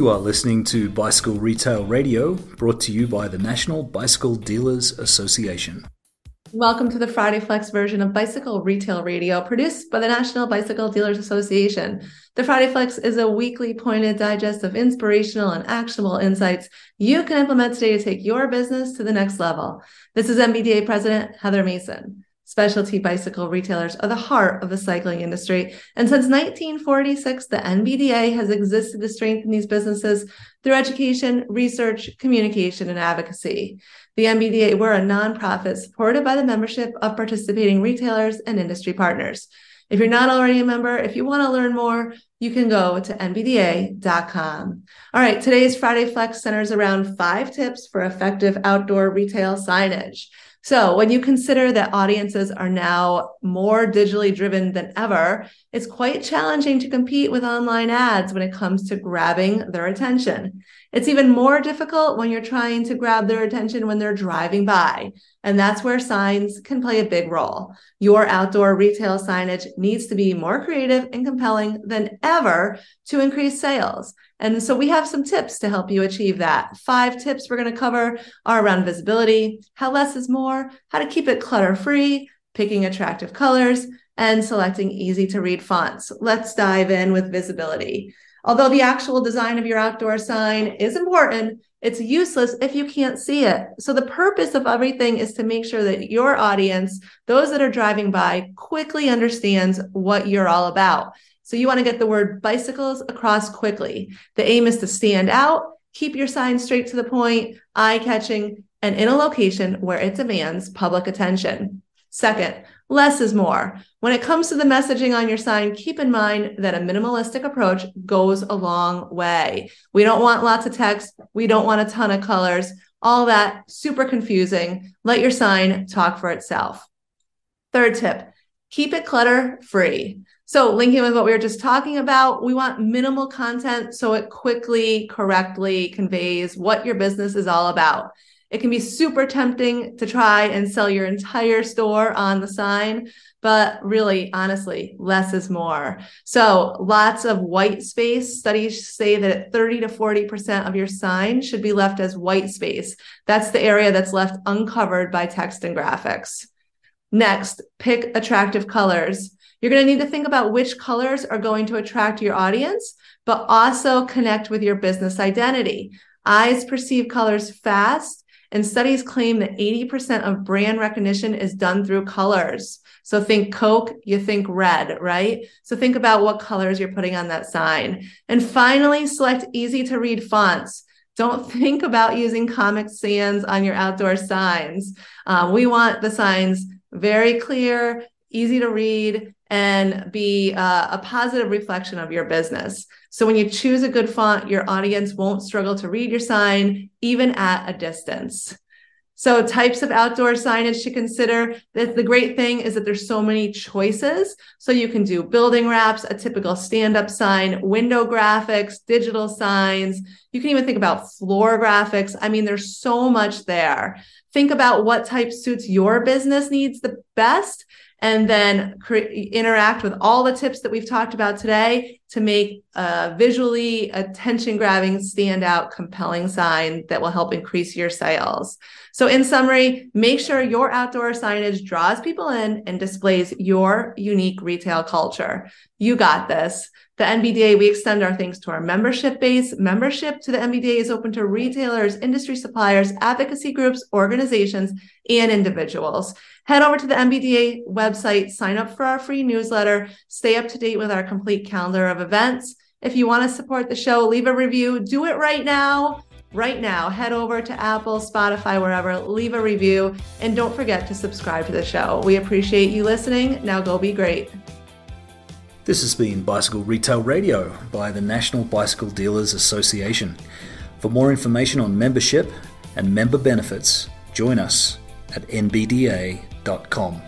You are listening to Bicycle Retail Radio, brought to you by the National Bicycle Dealers Association. Welcome to the Friday Flex version of Bicycle Retail Radio, produced by the National Bicycle Dealers Association. The Friday Flex is a weekly pointed digest of inspirational and actionable insights you can implement today to take your business to the next level. This is NBDA President Heather Mason. Specialty bicycle retailers are the heart of the cycling industry. And since 1946, the NBDA has existed to strengthen these businesses through education, research, communication, and advocacy. The NBDA, we're a nonprofit supported by the membership of participating retailers and industry partners. If you're not already a member, if you want to learn more, you can go to nbda.com. All right, today's Friday Flex centers around five tips for effective outdoor retail signage. So, when you consider that audiences are now more digitally driven than ever, it's quite challenging to compete with online ads when it comes to grabbing their attention. It's even more difficult when you're trying to grab their attention when they're driving by. And that's where signs can play a big role. Your outdoor retail signage needs to be more creative and compelling than ever to increase sales. And so we have some tips to help you achieve that. Five tips we're going to cover are around visibility, how less is more, how to keep it clutter free, picking attractive colors, and selecting easy to read fonts. Let's dive in with visibility. Although the actual design of your outdoor sign is important, it's useless if you can't see it. So the purpose of everything is to make sure that your audience, those that are driving by, quickly understands what you're all about. So you want to get the word bicycles across quickly. The aim is to stand out, keep your sign straight to the point, eye catching, and in a location where it demands public attention. Second, less is more. When it comes to the messaging on your sign, keep in mind that a minimalistic approach goes a long way. We don't want lots of text. We don't want a ton of colors. All that super confusing. Let your sign talk for itself. Third tip, keep it clutter free. So, linking with what we were just talking about, we want minimal content so it quickly, correctly conveys what your business is all about. It can be super tempting to try and sell your entire store on the sign, but really, honestly, less is more. So, lots of white space. Studies say that 30 to 40% of your sign should be left as white space. That's the area that's left uncovered by text and graphics. Next, pick attractive colors. You're going to need to think about which colors are going to attract your audience, but also connect with your business identity. Eyes perceive colors fast, and studies claim that 80% of brand recognition is done through colors. So think Coke, you think red, right? So think about what colors you're putting on that sign. And finally, select easy to read fonts. Don't think about using Comic Sans on your outdoor signs. Um, we want the signs very clear, easy to read, and be uh, a positive reflection of your business. So when you choose a good font, your audience won't struggle to read your sign, even at a distance. So types of outdoor signage to consider. The, the great thing is that there's so many choices. So you can do building wraps, a typical stand-up sign, window graphics, digital signs. You can even think about floor graphics. I mean, there's so much there. Think about what type suits your business needs the best and then cre- interact with all the tips that we've talked about today to make a visually attention grabbing, standout, compelling sign that will help increase your sales. So, in summary, make sure your outdoor signage draws people in and displays your unique retail culture. You got this. The NBDA, we extend our thanks to our membership base. Membership to the NBDA is open to retailers, industry suppliers, advocacy groups, organizations, and individuals. Head over to the NBDA website, sign up for our free newsletter, stay up to date with our complete calendar of events. If you want to support the show, leave a review. Do it right now. Right now, head over to Apple, Spotify, wherever, leave a review, and don't forget to subscribe to the show. We appreciate you listening. Now go be great. This has been Bicycle Retail Radio by the National Bicycle Dealers Association. For more information on membership and member benefits, join us at nbda.com.